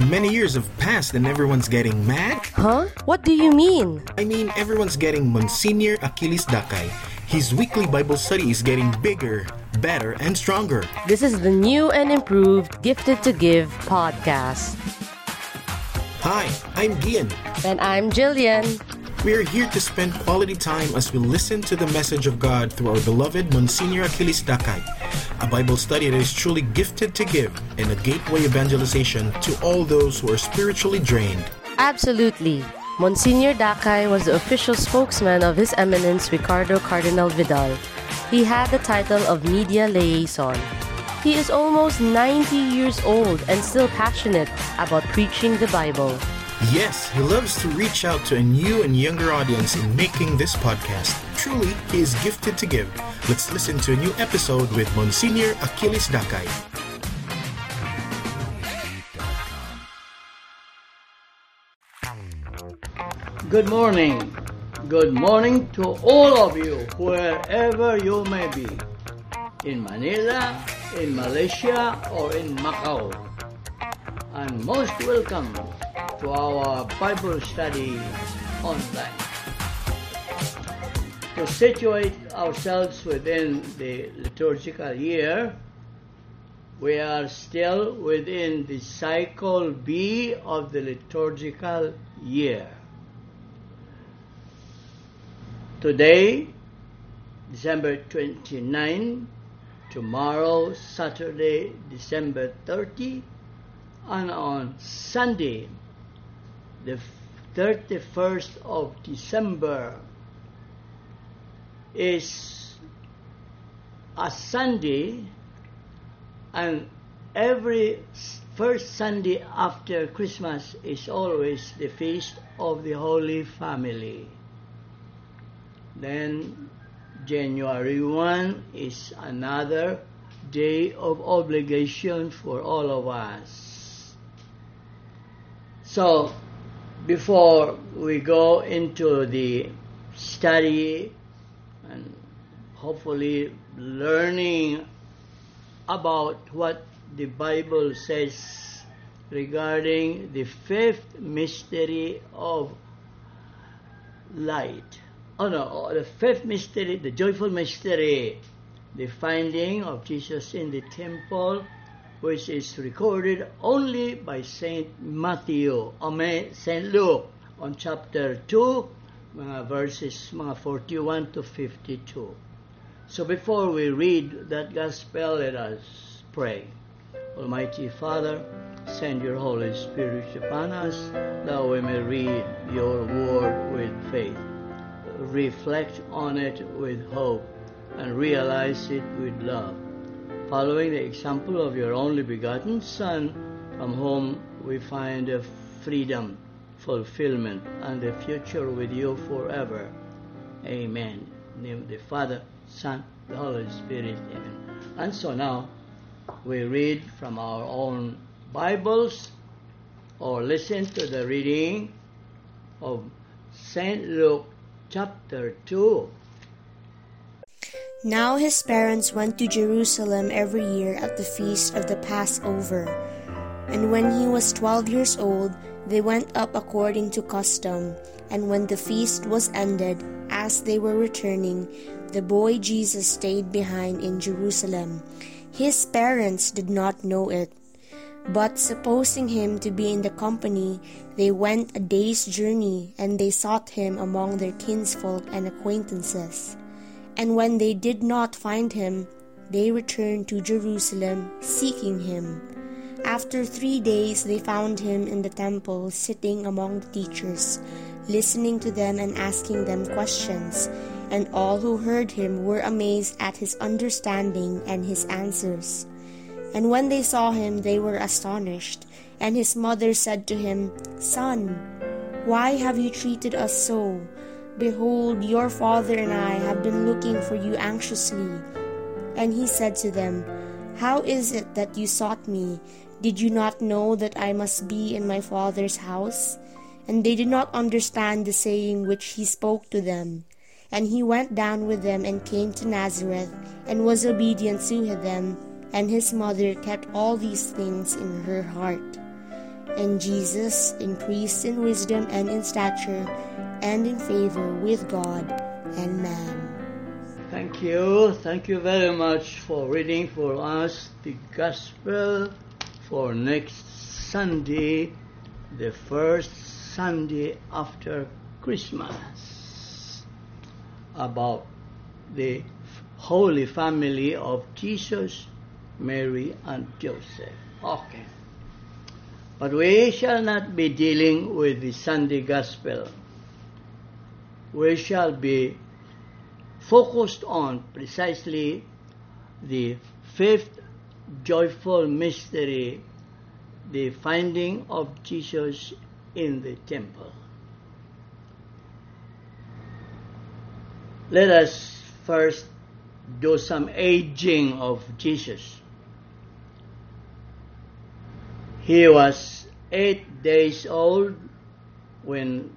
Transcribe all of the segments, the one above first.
Many years have passed and everyone's getting mad? Huh? What do you mean? I mean, everyone's getting Monsignor Achilles Dakay. His weekly Bible study is getting bigger, better, and stronger. This is the new and improved Gifted to Give podcast. Hi, I'm Gian. And I'm Jillian. We are here to spend quality time as we listen to the message of God through our beloved Monsignor Achilles Dakay, a Bible study that is truly gifted to give and a gateway evangelization to all those who are spiritually drained. Absolutely. Monsignor Dakay was the official spokesman of His Eminence Ricardo Cardinal Vidal. He had the title of Media Liaison. He is almost 90 years old and still passionate about preaching the Bible. Yes, he loves to reach out to a new and younger audience in making this podcast. Truly, he is gifted to give. Let's listen to a new episode with Monsignor Achilles Dakay. Good morning. Good morning to all of you, wherever you may be. In Manila, in Malaysia, or in Macau. And most welcome to our Bible study online. To situate ourselves within the liturgical year, we are still within the cycle B of the liturgical year. Today, December 29, tomorrow, Saturday, December 30, and on Sunday, the 31st of December is a Sunday and every first Sunday after Christmas is always the feast of the Holy Family. Then January 1 is another day of obligation for all of us. So before we go into the study and hopefully learning about what the Bible says regarding the fifth mystery of light. Oh no, oh, the fifth mystery, the joyful mystery, the finding of Jesus in the temple which is recorded only by Saint Matthew, I Saint Luke, on chapter 2, mga verses mga 41 to 52. So before we read that gospel, let us pray. Almighty Father, send your Holy Spirit upon us, that we may read your word with faith, reflect on it with hope, and realize it with love following the example of your only begotten Son, from whom we find freedom, fulfillment, and a future with you forever. Amen. Name the Father, Son, the Holy Spirit. Amen. And so now we read from our own Bibles or listen to the reading of St. Luke chapter 2 now his parents went to Jerusalem every year at the feast of the Passover. And when he was twelve years old, they went up according to custom. And when the feast was ended, as they were returning, the boy Jesus stayed behind in Jerusalem. His parents did not know it. But supposing him to be in the company, they went a day's journey, and they sought him among their kinsfolk and acquaintances. And when they did not find him, they returned to Jerusalem seeking him. After three days, they found him in the temple, sitting among the teachers, listening to them and asking them questions. And all who heard him were amazed at his understanding and his answers. And when they saw him, they were astonished. And his mother said to him, Son, why have you treated us so? Behold, your father and I have been looking for you anxiously. And he said to them, How is it that you sought me? Did you not know that I must be in my father's house? And they did not understand the saying which he spoke to them. And he went down with them and came to Nazareth, and was obedient to them. And his mother kept all these things in her heart. And Jesus increased in wisdom and in stature and in favor with God and man. Thank you. Thank you very much for reading for us the Gospel for next Sunday, the first Sunday after Christmas, about the Holy Family of Jesus, Mary, and Joseph. Okay. But we shall not be dealing with the Sunday Gospel. We shall be focused on precisely the fifth joyful mystery, the finding of Jesus in the temple. Let us first do some aging of Jesus. He was eight days old when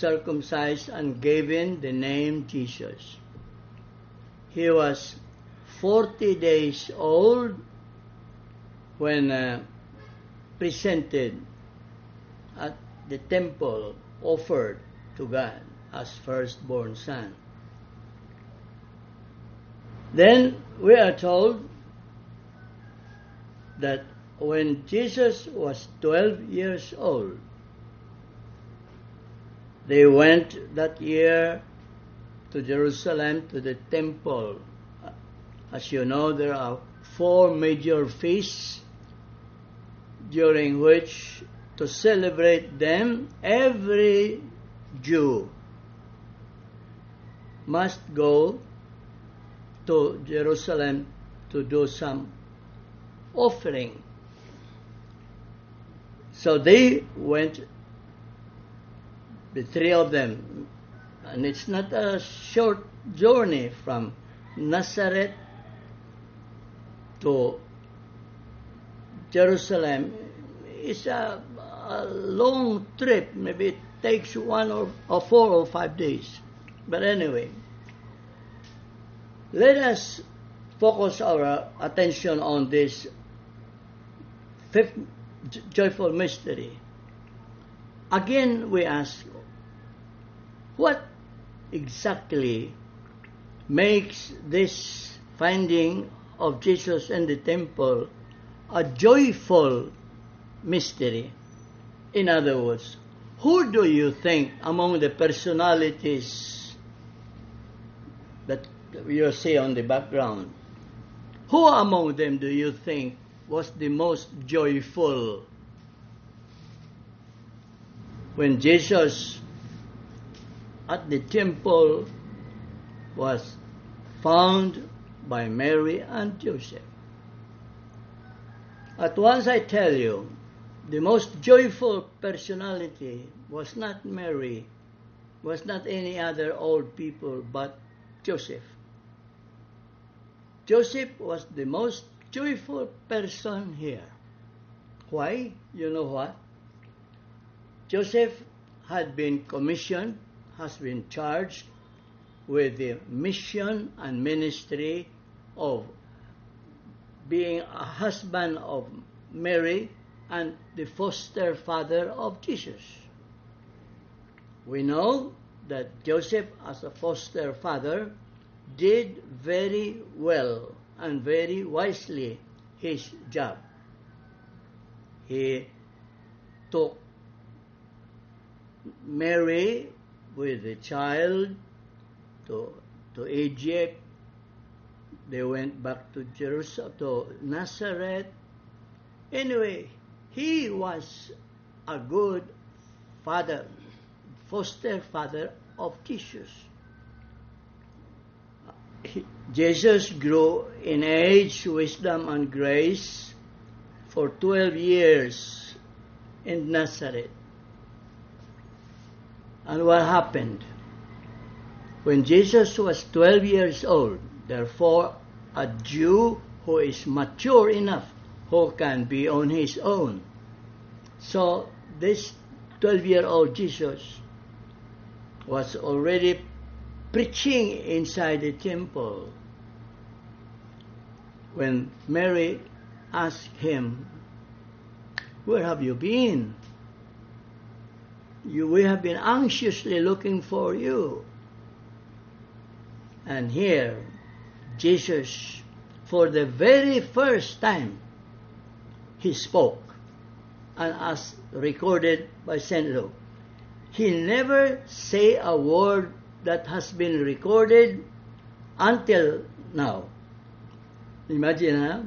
circumcised and given the name Jesus. He was 40 days old when uh, presented at the temple offered to God as firstborn son. Then we are told that when Jesus was 12 years old, they went that year to Jerusalem to the temple. As you know, there are four major feasts during which to celebrate them every Jew must go to Jerusalem to do some offering. So they went, the three of them, and it's not a short journey from Nazareth to Jerusalem. It's a, a long trip. Maybe it takes one or, or four or five days. But anyway, let us focus our attention on this fifth joyful mystery. Again, we ask, what exactly makes this finding of Jesus in the temple a joyful mystery? In other words, who do you think among the personalities that you see on the background. Who among them do you think was the most joyful when Jesus at the temple was found by Mary and Joseph? At once I tell you, the most joyful personality was not Mary, was not any other old people, but Joseph. Joseph was the most joyful person here. Why? You know what? Joseph had been commissioned, has been charged with the mission and ministry of being a husband of Mary and the foster father of Jesus. We know that Joseph, as a foster father, did very well and very wisely his job. He took Mary with the child to, to Egypt. They went back to Jerusalem, to Nazareth. Anyway, he was a good father, foster father of Jesus. Jesus grew in age, wisdom, and grace for 12 years in Nazareth. And what happened? When Jesus was 12 years old, therefore, a Jew who is mature enough, who can be on his own. So, this 12 year old Jesus was already preaching inside the temple when Mary asked him, Where have you been? You, we have been anxiously looking for you. And here, Jesus, for the very first time, he spoke. And as recorded by St. Luke, he never say a word that has been recorded until now. Imagine, huh?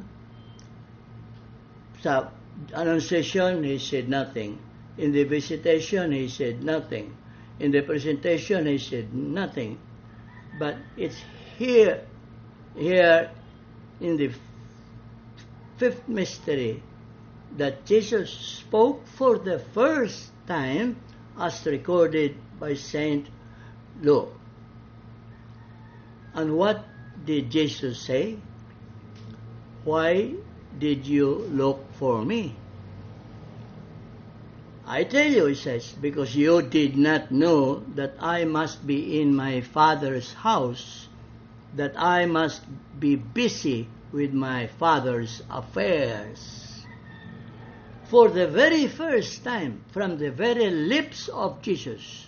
Sa annunciation, he said nothing. In the visitation, he said nothing. In the presentation, he said nothing. But it's here, here in the fifth mystery that Jesus spoke for the first time as recorded by Saint Luke. And what did Jesus say? Why did you look for me? I tell you, he says, because you did not know that I must be in my Father's house, that I must be busy with my Father's affairs. For the very first time, from the very lips of Jesus,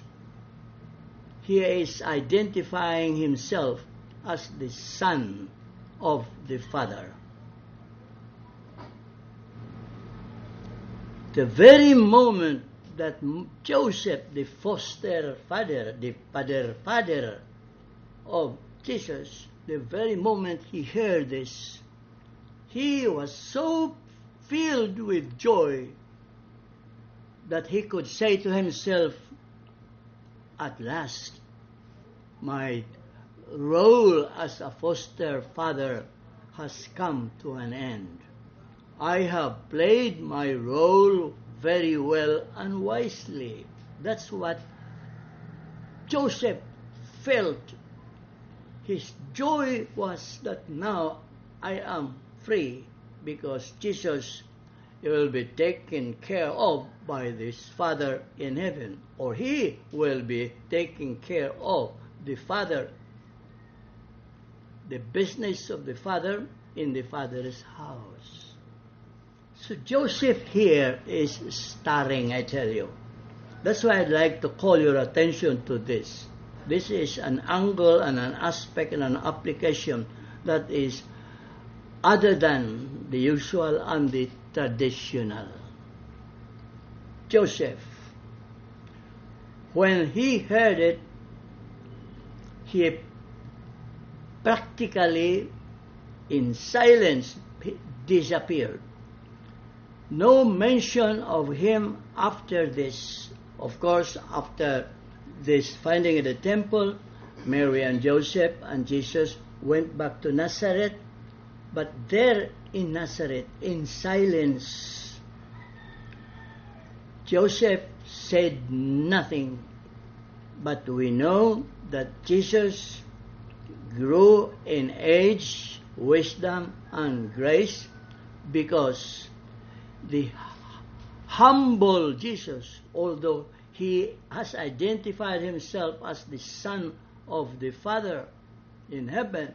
he is identifying himself as the Son of the Father. The very moment that Joseph, the foster father, the father father of Jesus, the very moment he heard this, he was so filled with joy that he could say to himself, At last, my role as a foster father has come to an end. I have played my role very well and wisely. That's what Joseph felt. His joy was that now I am free because Jesus will be taken care of by this Father in heaven, or he will be taking care of the Father, the business of the Father in the Father's house. So Joseph here is starring, I tell you. That's why I'd like to call your attention to this. This is an angle and an aspect and an application that is other than the usual and the traditional. Joseph, when he heard it, he practically in silence disappeared no mention of him after this. Of course, after this finding in the temple, Mary and Joseph and Jesus went back to Nazareth, but there in Nazareth, in silence, Joseph said nothing, but we know that Jesus grew in age, wisdom, and grace because the humble Jesus, although he has identified himself as the Son of the Father in heaven,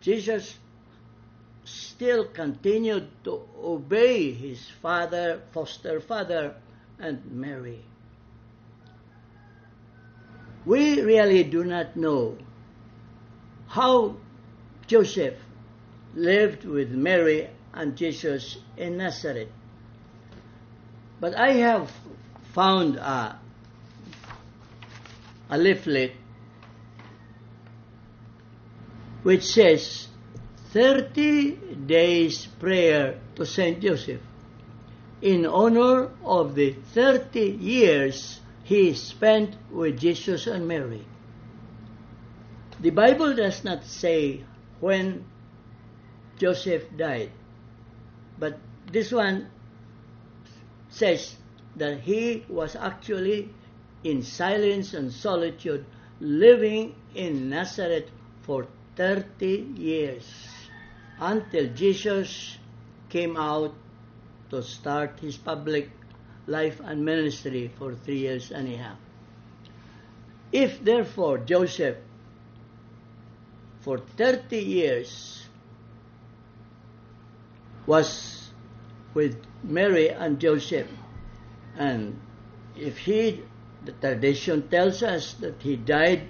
Jesus still continued to obey his father, foster father, and Mary. We really do not know how Joseph lived with Mary and Jesus in Nazareth. But I have found a, a leaflet which says 30 days prayer to Saint Joseph in honor of the 30 years he spent with Jesus and Mary. The Bible does not say when Joseph died. But this one says that he was actually in silence and solitude living in Nazareth for 30 years until Jesus came out to start his public life and ministry for three years and a half. If therefore Joseph for 30 years was with Mary and Joseph. And if he, the tradition tells us that he died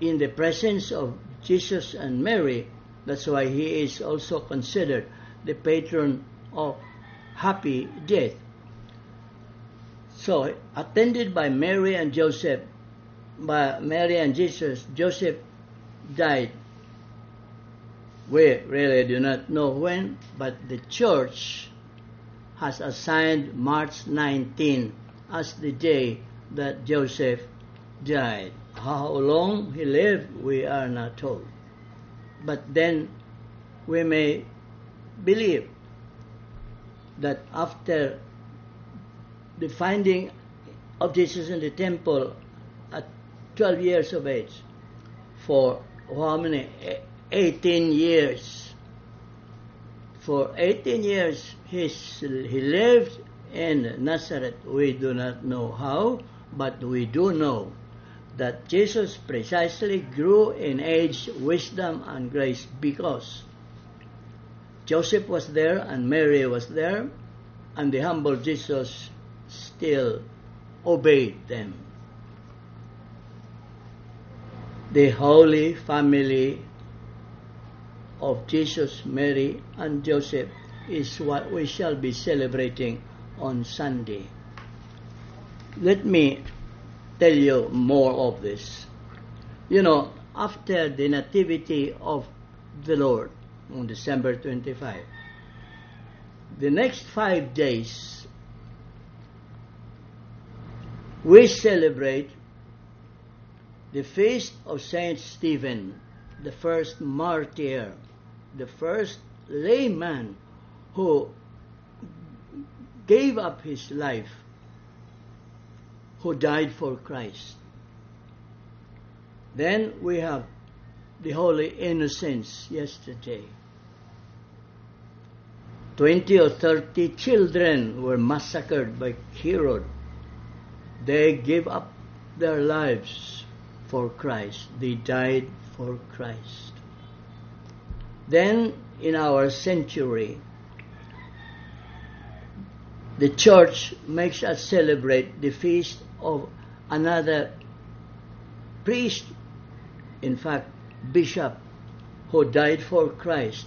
in the presence of Jesus and Mary, that's why he is also considered the patron of happy death. So, attended by Mary and Joseph, by Mary and Jesus, Joseph died. We really do not know when, but the church has assigned March 19 as the day that Joseph died. How long he lived, we are not told. But then we may believe that after the finding of Jesus in the temple at 12 years of age, for how many? 18 years. For 18 years, he's, he lived in Nazareth. We do not know how, but we do know that Jesus precisely grew in age, wisdom, and grace because Joseph was there and Mary was there, and the humble Jesus still obeyed them. The Holy Family of Jesus, Mary, and Joseph is what we shall be celebrating on Sunday. Let me tell you more of this. You know, after the Nativity of the Lord on December 25, the next five days we celebrate the feast of Saint Stephen, the first martyr, the first layman who gave up his life, who died for Christ. Then we have the Holy Innocents yesterday. Twenty or thirty children were massacred by Herod they gave up their lives for Christ. They died for Christ. Then, in our century, the church makes us celebrate the feast of another priest, in fact, bishop, who died for Christ,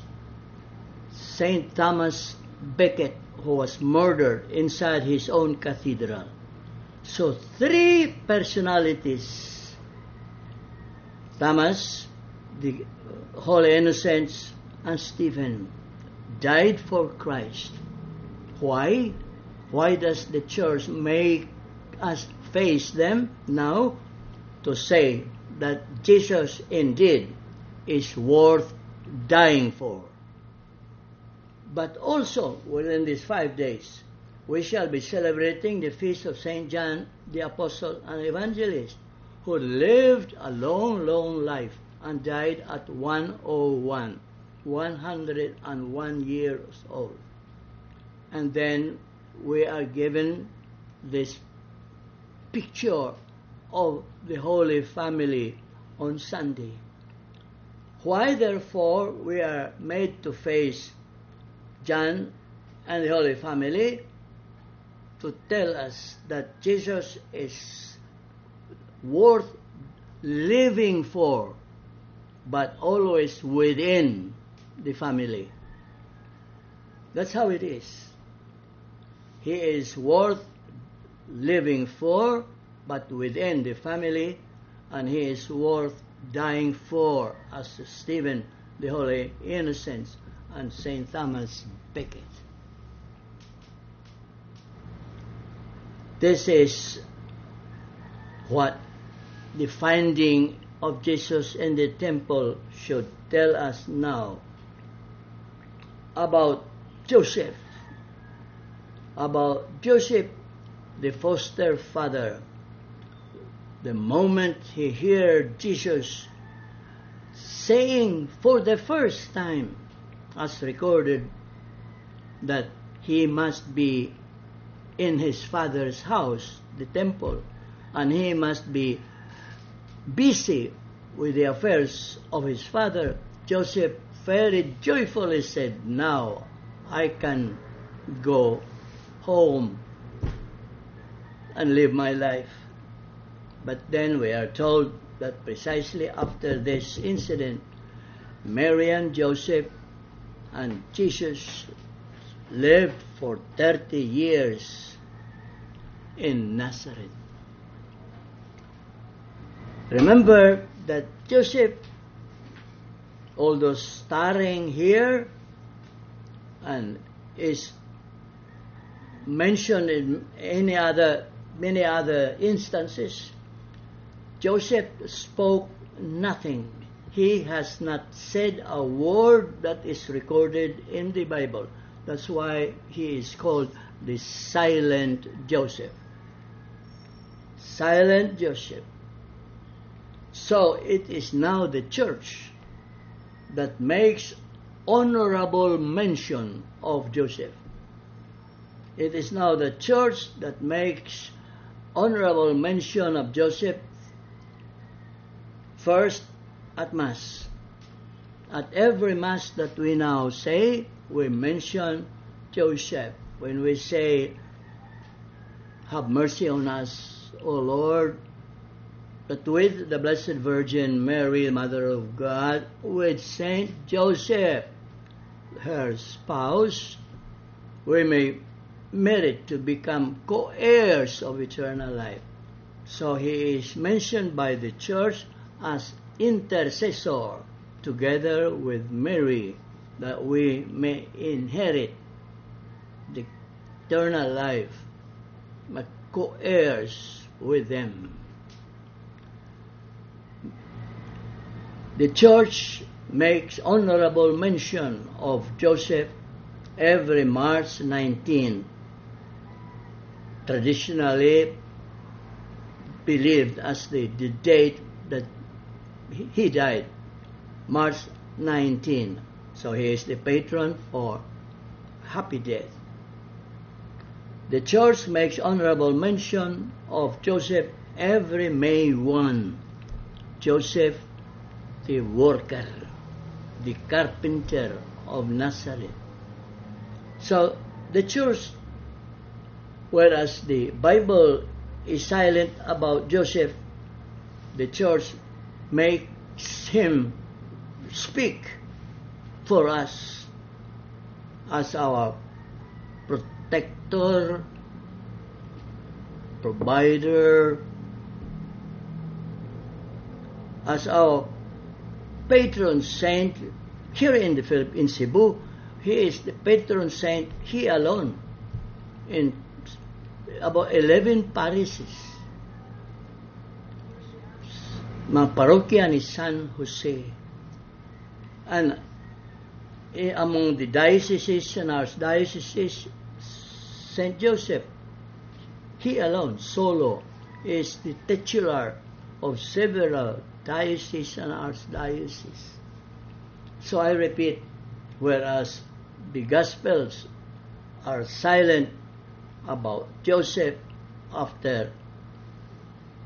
Saint Thomas Becket, who was murdered inside his own cathedral. So three personalities, Thomas, the Holy Innocents, and Stephen, died for Christ. Why? Why does the church make us face them now? To say that Jesus indeed is worth dying for. But also, within these five days, we shall be celebrating the feast of St. John the Apostle and Evangelist, who lived a long, long life and died at 101, 101 years old. And then we are given this picture of the Holy Family on Sunday. Why, therefore, we are made to face John and the Holy Family? to tell us that Jesus is worth living for, but always within the family. That's how it is. He is worth living for, but within the family, and he is worth dying for, as Stephen, the Holy Innocents, and St. Thomas Becket. This is what the finding of Jesus in the temple should tell us now about Joseph, about Joseph, the foster father. The moment he heard Jesus saying for the first time, as recorded, that he must be in his father's house, the temple, and he must be busy with the affairs of his father, Joseph very joyfully said, Now I can go home and live my life. But then we are told that precisely after this incident, Mary and Joseph and Jesus lived for 30 years in Nazareth. Remember that Joseph, although starring here and is mentioned in any other many other instances, Joseph spoke nothing. He has not said a word that is recorded in the Bible. That's why he is called the silent Joseph. Silent Joseph. So it is now the church that makes honorable mention of Joseph. It is now the church that makes honorable mention of Joseph first at Mass. At every Mass that we now say, we mention Joseph. When we say, Have mercy on us, O Lord, that with the Blessed Virgin Mary, Mother of God, with Saint Joseph, her spouse, we may merit to become co heirs of eternal life. So he is mentioned by the church as intercessor together with Mary that we may inherit the eternal life, but co heirs with them. The church makes honorable mention of Joseph every March 19, traditionally believed as the, the date that he died, March 19. So he is the patron for happy death. The church makes honorable mention of Joseph every May 1. Joseph the worker, the carpenter of Nazareth. So the church, whereas the Bible is silent about Joseph, the church makes him speak for us as our protector, provider, as our patron saint here in the Philippines, in Cebu. He is the patron saint, he alone, in about 11 parishes. Mga parokya ni San Jose. And eh, among the dioceses and archdioceses, St. Joseph, he alone, solo, is the titular of several dioceses and archdioceses. So I repeat, whereas the Gospels are silent about Joseph after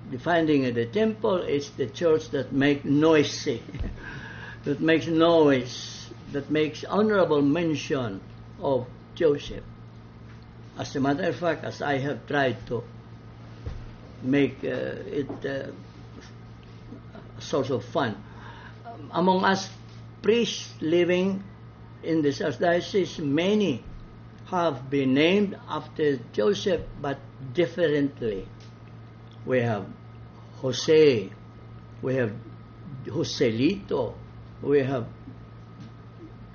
the finding of the temple, it's the church that makes noisy, that makes noise, that makes honorable mention of Joseph. As a matter of fact, as I have tried to make uh, it uh, source of fun, um, among us priests living in this archdiocese, many have been named after Joseph, but differently. We have Jose, we have Joselito, we have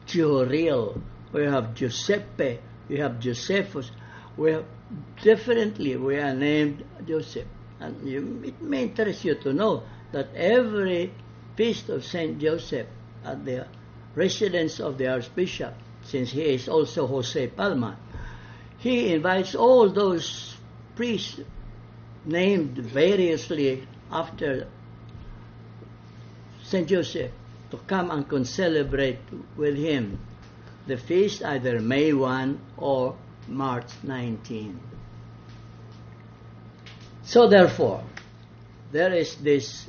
Gioril, we have Giuseppe, we have Josephus, we have differently we are named Joseph. And you, it may interest you to know that every feast of Saint Joseph at the residence of the Archbishop, since he is also Jose Palma, he invites all those priests named variously after Saint Joseph to come and concelebrate with him the feast either May 1 or March 19. So therefore, there is this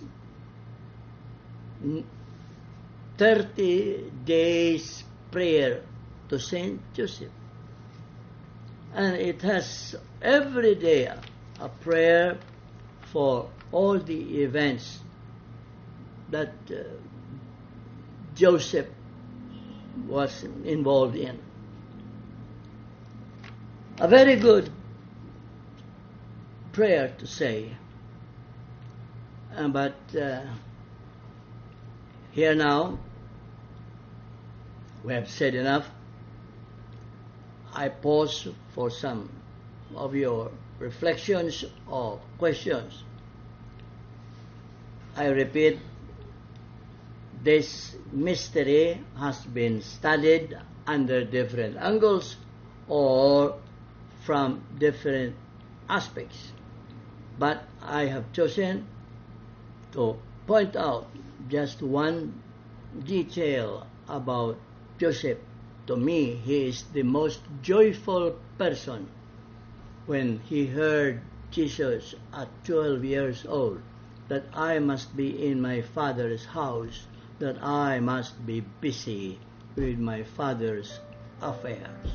30 days prayer to Saint Joseph. And it has every day a prayer for all the events that uh, Joseph was involved in. A very good prayer to say. Uh, but uh, here now, we have said enough. I pause for some of your reflections or questions. I repeat, this mystery has been studied under different angles or from different aspects. But I have chosen to point out just one detail about Joseph. To me, he is the most joyful person when he heard Jesus at 12 years old that I must be in my father's house, that I must be busy with my father's affairs.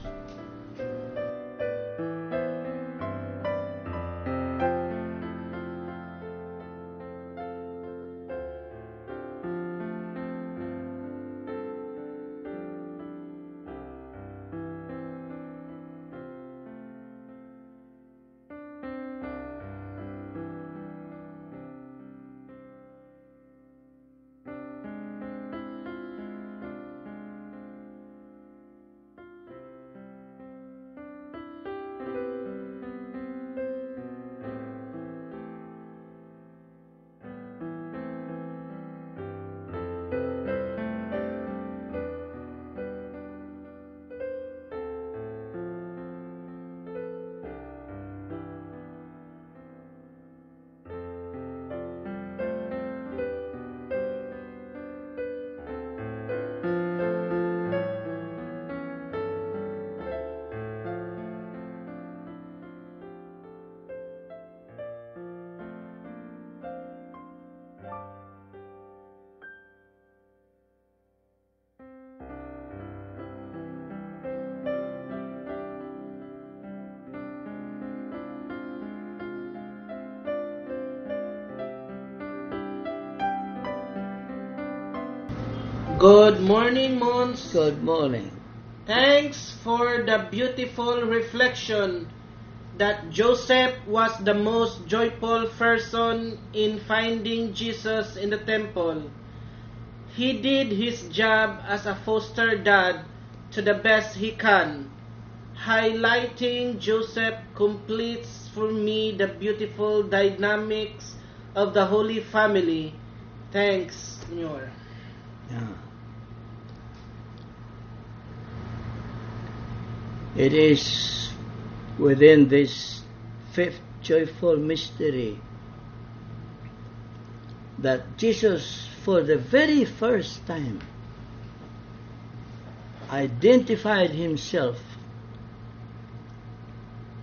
Good morning, Mons. Good morning. Thanks for the beautiful reflection that Joseph was the most joyful person in finding Jesus in the temple. He did his job as a foster dad to the best he can. Highlighting Joseph completes for me the beautiful dynamics of the Holy Family. Thanks, Senor. Yeah. It is within this fifth joyful mystery that Jesus, for the very first time, identified himself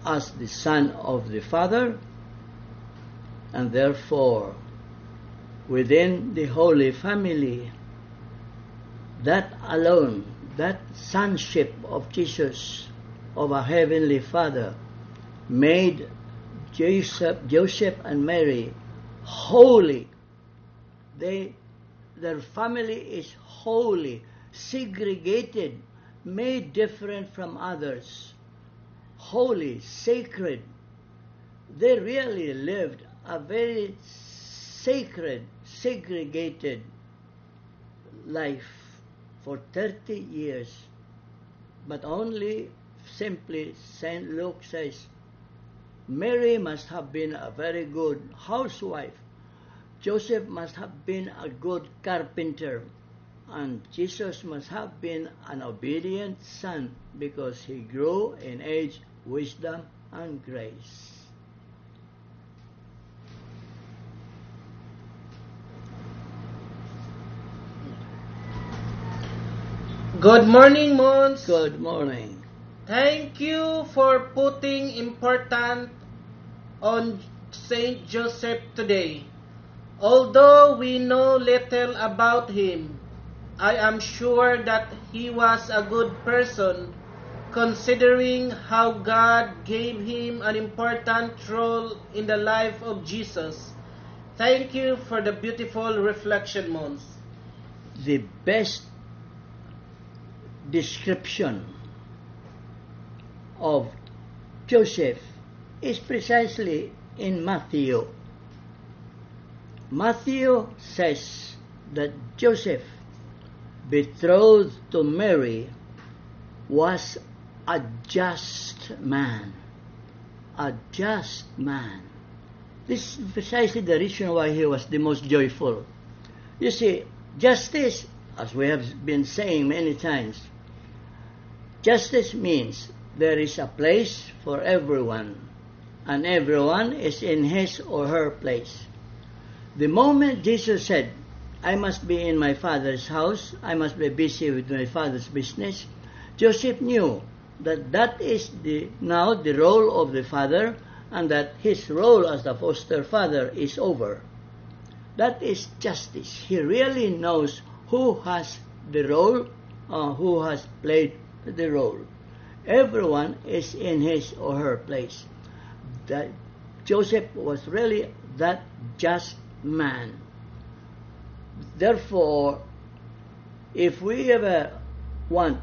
as the Son of the Father, and therefore, within the Holy Family, that alone, that sonship of Jesus of our Heavenly Father made Joseph, Joseph and Mary holy. They, their family is holy, segregated, made different from others, holy, sacred. They really lived a very sacred, segregated life for 30 years, but only simply St. Luke says, Mary must have been a very good housewife. Joseph must have been a good carpenter. And Jesus must have been an obedient son because he grew in age, wisdom, and grace. Good morning, Mons. Good morning. Thank you for putting important on Saint Joseph today. Although we know little about him, I am sure that he was a good person, considering how God gave him an important role in the life of Jesus. Thank you for the beautiful reflection, Mons. The best description of Joseph is precisely in Matthew. Matthew says that Joseph, betrothed to Mary, was a just man. A just man. This is precisely the reason why he was the most joyful. You see, justice, as we have been saying many times, justice means there is a place for everyone, and everyone is in his or her place. The moment Jesus said, I must be in my father's house, I must be busy with my father's business, Joseph knew that that is the, now the role of the father and that his role as the foster father is over. That is justice. He really knows who has the role, uh, who has played the role. Everyone is in his or her place. That Joseph was really that just man. Therefore, if we ever want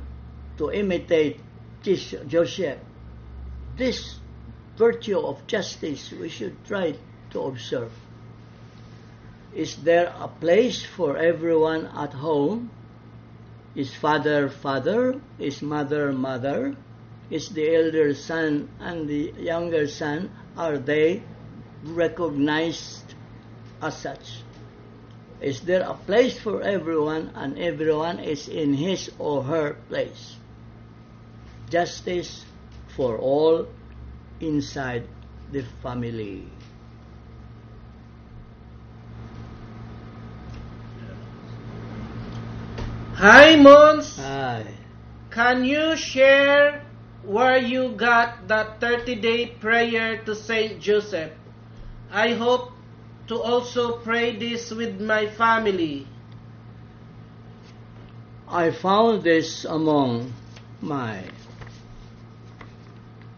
to imitate Joseph, this virtue of justice we should try to observe. Is there a place for everyone at home? Is father father? Is mother mother? Is the elder son and the younger son, are they recognized as such? Is there a place for everyone and everyone is in his or her place? Justice for all inside the family. Hi, Mons. Hi. Can you share where you got that 30 day prayer to Saint Joseph? I hope to also pray this with my family. I found this among my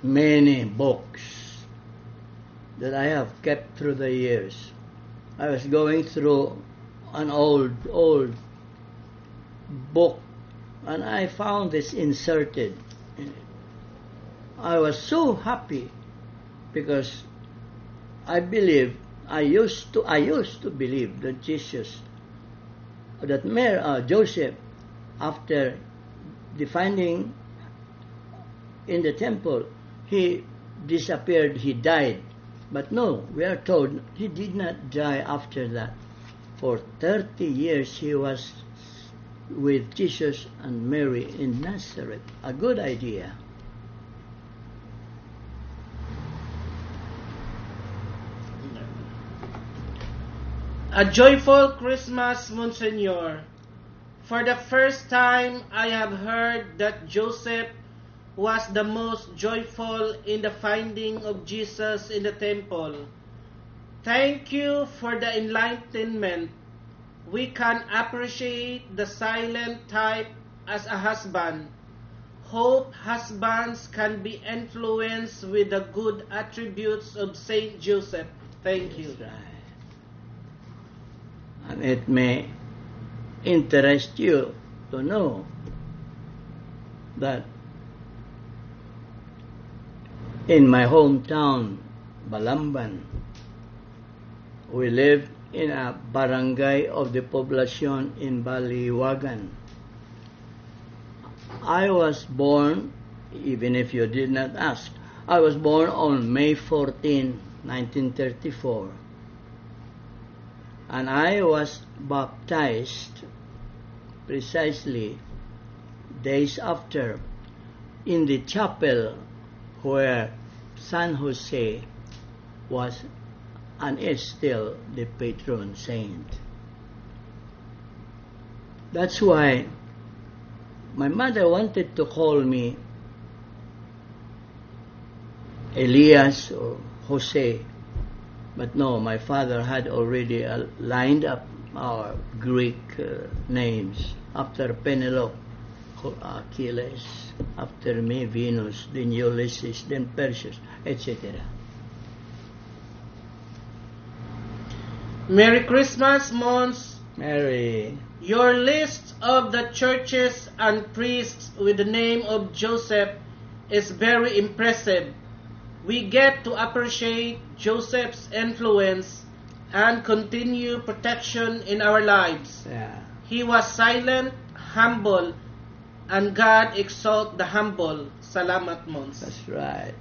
many books that I have kept through the years. I was going through an old, old book and I found this inserted. I was so happy because I believe I used to I used to believe that Jesus that Mary, uh, Joseph after the finding in the temple he disappeared he died. But no we are told he did not die after that. For 30 years he was with Jesus and Mary in Nazareth. A good idea A joyful Christmas, Monsignor. For the first time, I have heard that Joseph was the most joyful in the finding of Jesus in the temple. Thank you for the enlightenment. We can appreciate the silent type as a husband. Hope husbands can be influenced with the good attributes of Saint Joseph. Thank you. It may interest you to know that in my hometown, Balamban, we live in a barangay of the population in Baliwagan. I was born, even if you did not ask, I was born on May 14, 1934 and I was baptized precisely days after in the chapel where San Jose was and is still the patron saint. That's why my mother wanted to call me Elias or Jose but no, my father had already uh, lined up our Greek uh, names after Penelope, Achilles, after me Venus, then Ulysses, then Perseus, etc. Merry Christmas, Mons. Merry. Your list of the churches and priests with the name of Joseph is very impressive. We get to appreciate Joseph's influence and continue protection in our lives. yeah, He was silent, humble, and God exalt the humble. Salamat, Mons. that's right.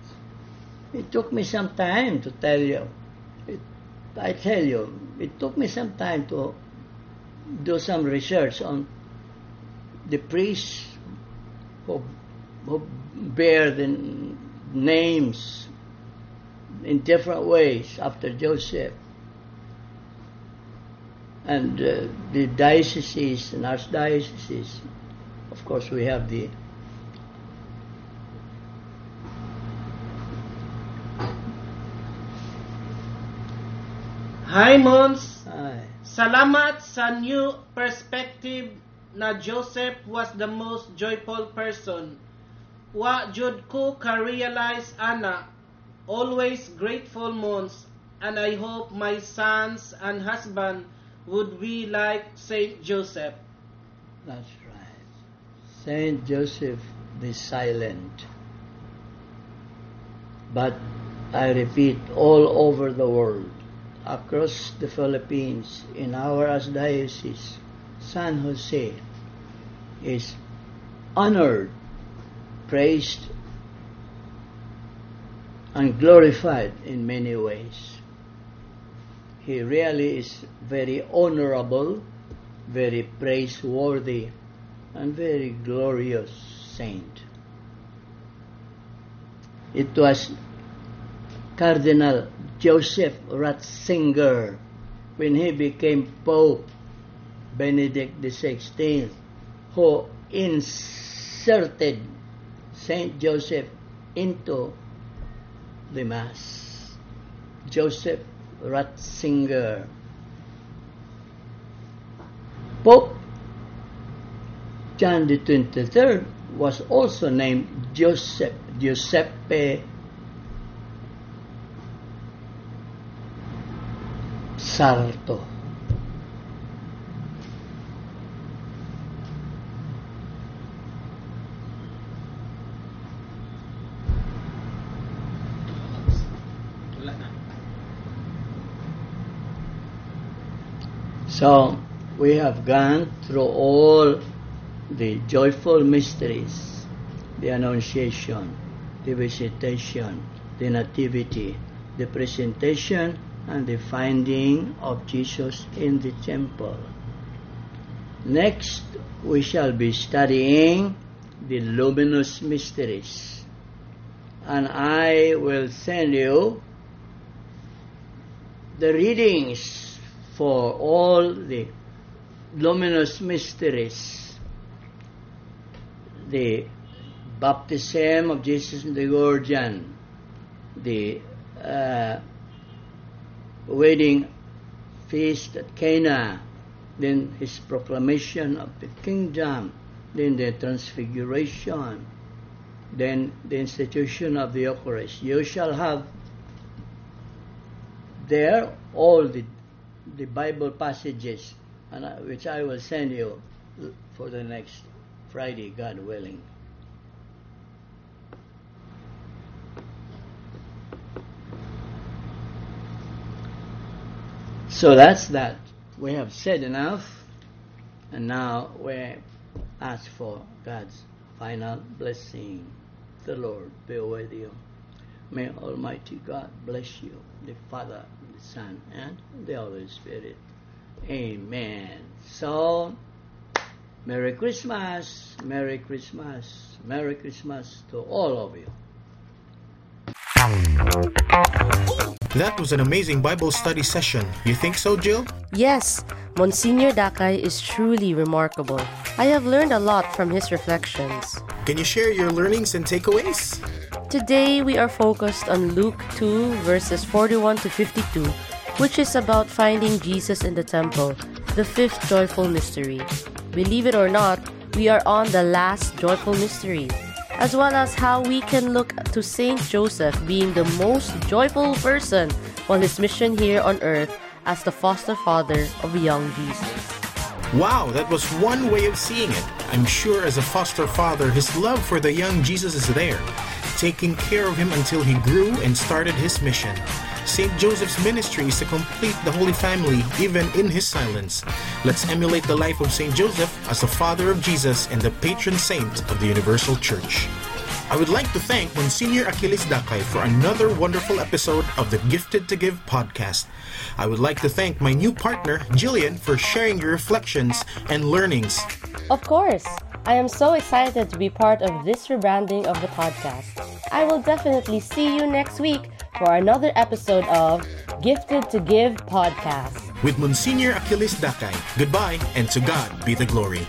It took me some time to tell you. It, I tell you, it took me some time to do some research on the priests who, who bear the names in different ways after Joseph. And uh, the dioceses and archdioceses, of course, we have the Hi, Mons. Ay, Salamat sa new perspective na Joseph was the most joyful person. Wa jud ko ka-realize ana, always grateful Mons, and I hope my sons and husband would be like Saint Joseph. That's right. Saint Joseph be Silent. But I repeat, all over the world, across the Philippines, in our archdiocese, San Jose is honored, praised, and glorified in many ways. He really is very honorable, very praiseworthy, and very glorious saint. It was Cardinal Joseph Ratzinger when he became Pope Benedict XVI who inserted Saint Joseph into the Mass. Joseph Ratzinger. Pope John the 23rd was also named Joseph, Giuseppe Sarto. So we have gone through all the joyful mysteries, the Annunciation, the Visitation, the Nativity, the Presentation, and the finding of Jesus in the temple. Next, we shall be studying the luminous mysteries. And I will send you the readings for all the luminous mysteries. The baptism of Jesus in the Jordan, the uh, wedding feast at Cana, then his proclamation of the kingdom, then the transfiguration, then the institution of the Eucharist. You shall have there all the the Bible passages, which I will send you for the next Friday, God willing. So that's that. We have said enough, and now we ask for God's final blessing. The Lord be with you. May Almighty God bless you, the Father, the Son, and the Holy Spirit. Amen. So, Merry Christmas, Merry Christmas, Merry Christmas to all of you. That was an amazing Bible study session. You think so, Jill? Yes, Monsignor Dakay is truly remarkable. I have learned a lot from his reflections. Can you share your learnings and takeaways? Today we are focused on Luke 2 verses 41 to 52, which is about finding Jesus in the temple, the fifth joyful mystery. Believe it or not, we are on the last joyful mystery, as well as how we can look to Saint Joseph being the most joyful person on his mission here on earth as the foster father of young Jesus. Wow, that was one way of seeing it. I'm sure as a foster father, his love for the young Jesus is there, taking care of him until he grew and started his mission. St. Joseph's ministry is to complete the Holy Family even in his silence. Let's emulate the life of St. Joseph as the father of Jesus and the patron saint of the Universal Church. I would like to thank Monsignor Achilles Dakay for another wonderful episode of the Gifted to Give podcast. I would like to thank my new partner, Jillian, for sharing your reflections and learnings. Of course, I am so excited to be part of this rebranding of the podcast. I will definitely see you next week for another episode of Gifted to Give podcast. With Monsignor Achilles Dakay, goodbye and to God be the glory.